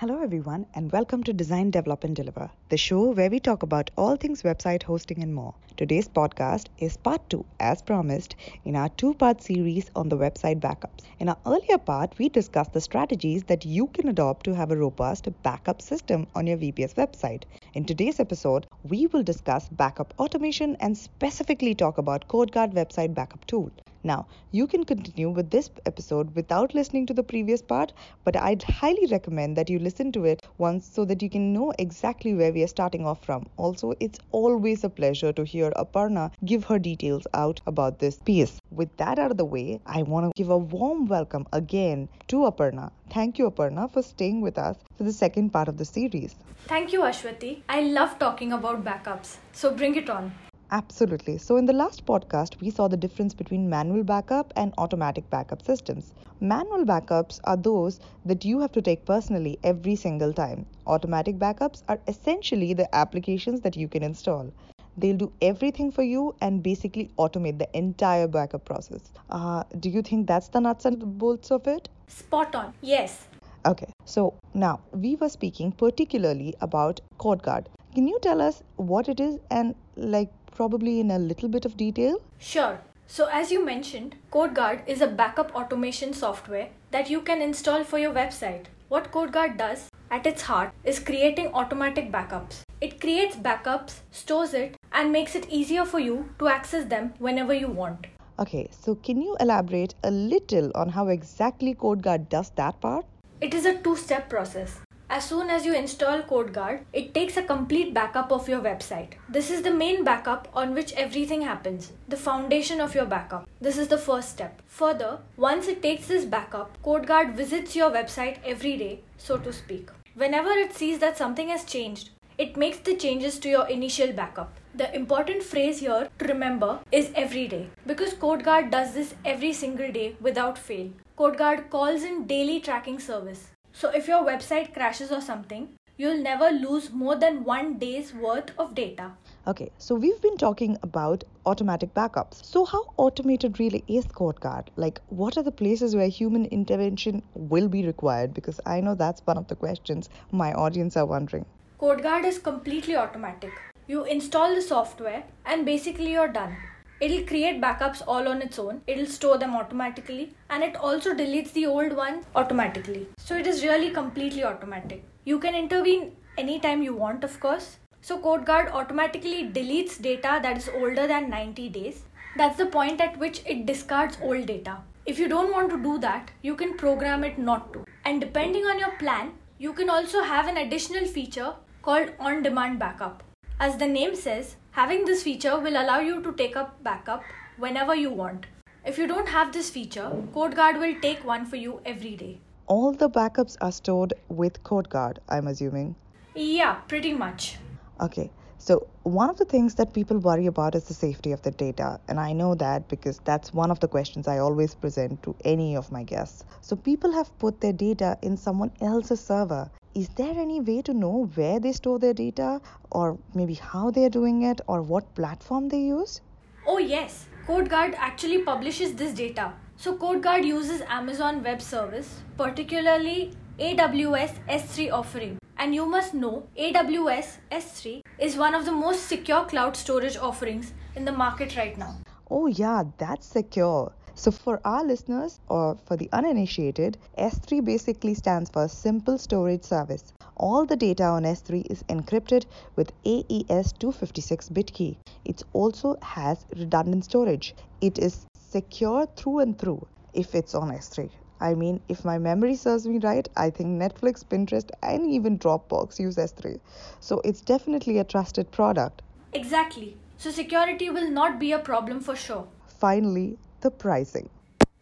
Hello, everyone, and welcome to Design, Develop, and Deliver, the show where we talk about all things website hosting and more. Today's podcast is part two, as promised, in our two part series on the website backups. In our earlier part, we discussed the strategies that you can adopt to have a robust backup system on your VPS website. In today's episode, we will discuss backup automation and specifically talk about CodeGuard website backup tool. Now, you can continue with this episode without listening to the previous part, but I'd highly recommend that you listen to it once so that you can know exactly where we are starting off from. Also, it's always a pleasure to hear Aparna give her details out about this piece. With that out of the way, I want to give a warm welcome again to Aparna. Thank you, Aparna, for staying with us for the second part of the series. Thank you, Ashwati. I love talking about backups, so bring it on. Absolutely. So, in the last podcast, we saw the difference between manual backup and automatic backup systems. Manual backups are those that you have to take personally every single time. Automatic backups are essentially the applications that you can install. They'll do everything for you and basically automate the entire backup process. Uh, do you think that's the nuts and bolts of it? Spot on. Yes. Okay, so now we were speaking particularly about CodeGuard. Can you tell us what it is and like probably in a little bit of detail? Sure. So, as you mentioned, CodeGuard is a backup automation software that you can install for your website. What CodeGuard does at its heart is creating automatic backups. It creates backups, stores it, and makes it easier for you to access them whenever you want. Okay, so can you elaborate a little on how exactly CodeGuard does that part? It is a two step process. As soon as you install CodeGuard, it takes a complete backup of your website. This is the main backup on which everything happens, the foundation of your backup. This is the first step. Further, once it takes this backup, CodeGuard visits your website every day, so to speak. Whenever it sees that something has changed, it makes the changes to your initial backup. The important phrase here to remember is every day because CodeGuard does this every single day without fail. CodeGuard calls in daily tracking service. So if your website crashes or something, you'll never lose more than one day's worth of data. Okay, so we've been talking about automatic backups. So, how automated really is CodeGuard? Like, what are the places where human intervention will be required? Because I know that's one of the questions my audience are wondering. CodeGuard is completely automatic. You install the software and basically you're done. It'll create backups all on its own, it'll store them automatically, and it also deletes the old ones automatically. So it is really completely automatic. You can intervene anytime you want, of course. So CodeGuard automatically deletes data that is older than 90 days. That's the point at which it discards old data. If you don't want to do that, you can program it not to. And depending on your plan, you can also have an additional feature called on demand backup. As the name says, Having this feature will allow you to take up backup whenever you want. If you don't have this feature, CodeGuard will take one for you every day. All the backups are stored with CodeGuard, I'm assuming. Yeah, pretty much. Okay. So, one of the things that people worry about is the safety of the data. And I know that because that's one of the questions I always present to any of my guests. So, people have put their data in someone else's server is there any way to know where they store their data or maybe how they are doing it or what platform they use? Oh, yes. CodeGuard actually publishes this data. So, CodeGuard uses Amazon Web Service, particularly AWS S3 offering. And you must know AWS S3 is one of the most secure cloud storage offerings in the market right now. Oh, yeah, that's secure. So, for our listeners or for the uninitiated, S3 basically stands for Simple Storage Service. All the data on S3 is encrypted with AES 256 bit key. It also has redundant storage. It is secure through and through if it's on S3. I mean, if my memory serves me right, I think Netflix, Pinterest, and even Dropbox use S3. So it's definitely a trusted product. Exactly. So security will not be a problem for sure. Finally, the pricing.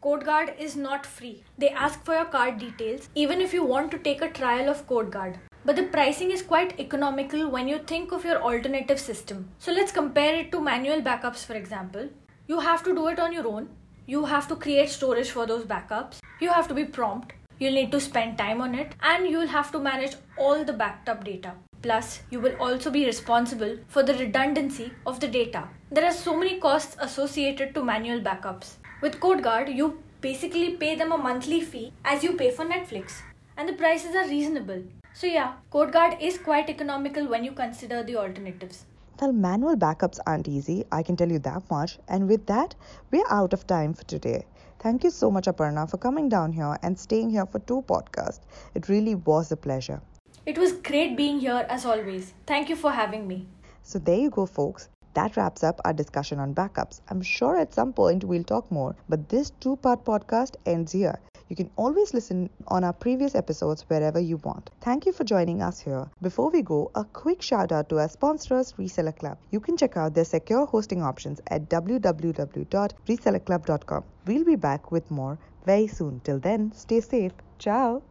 CodeGuard is not free. They ask for your card details even if you want to take a trial of CodeGuard. But the pricing is quite economical when you think of your alternative system. So let's compare it to manual backups, for example. You have to do it on your own. You have to create storage for those backups. You have to be prompt. You'll need to spend time on it and you'll have to manage all the backed up data. Plus, you will also be responsible for the redundancy of the data. There are so many costs associated to manual backups. With CodeGuard, you basically pay them a monthly fee as you pay for Netflix, and the prices are reasonable. So, yeah, CodeGuard is quite economical when you consider the alternatives. Well, manual backups aren't easy, I can tell you that much. And with that, we're out of time for today. Thank you so much, Aparna, for coming down here and staying here for two podcasts. It really was a pleasure. It was great being here as always. Thank you for having me. So, there you go, folks. That wraps up our discussion on backups. I'm sure at some point we'll talk more, but this two part podcast ends here. You can always listen on our previous episodes wherever you want. Thank you for joining us here. Before we go, a quick shout out to our sponsors, Reseller Club. You can check out their secure hosting options at www.resellerclub.com. We'll be back with more very soon. Till then, stay safe. Ciao.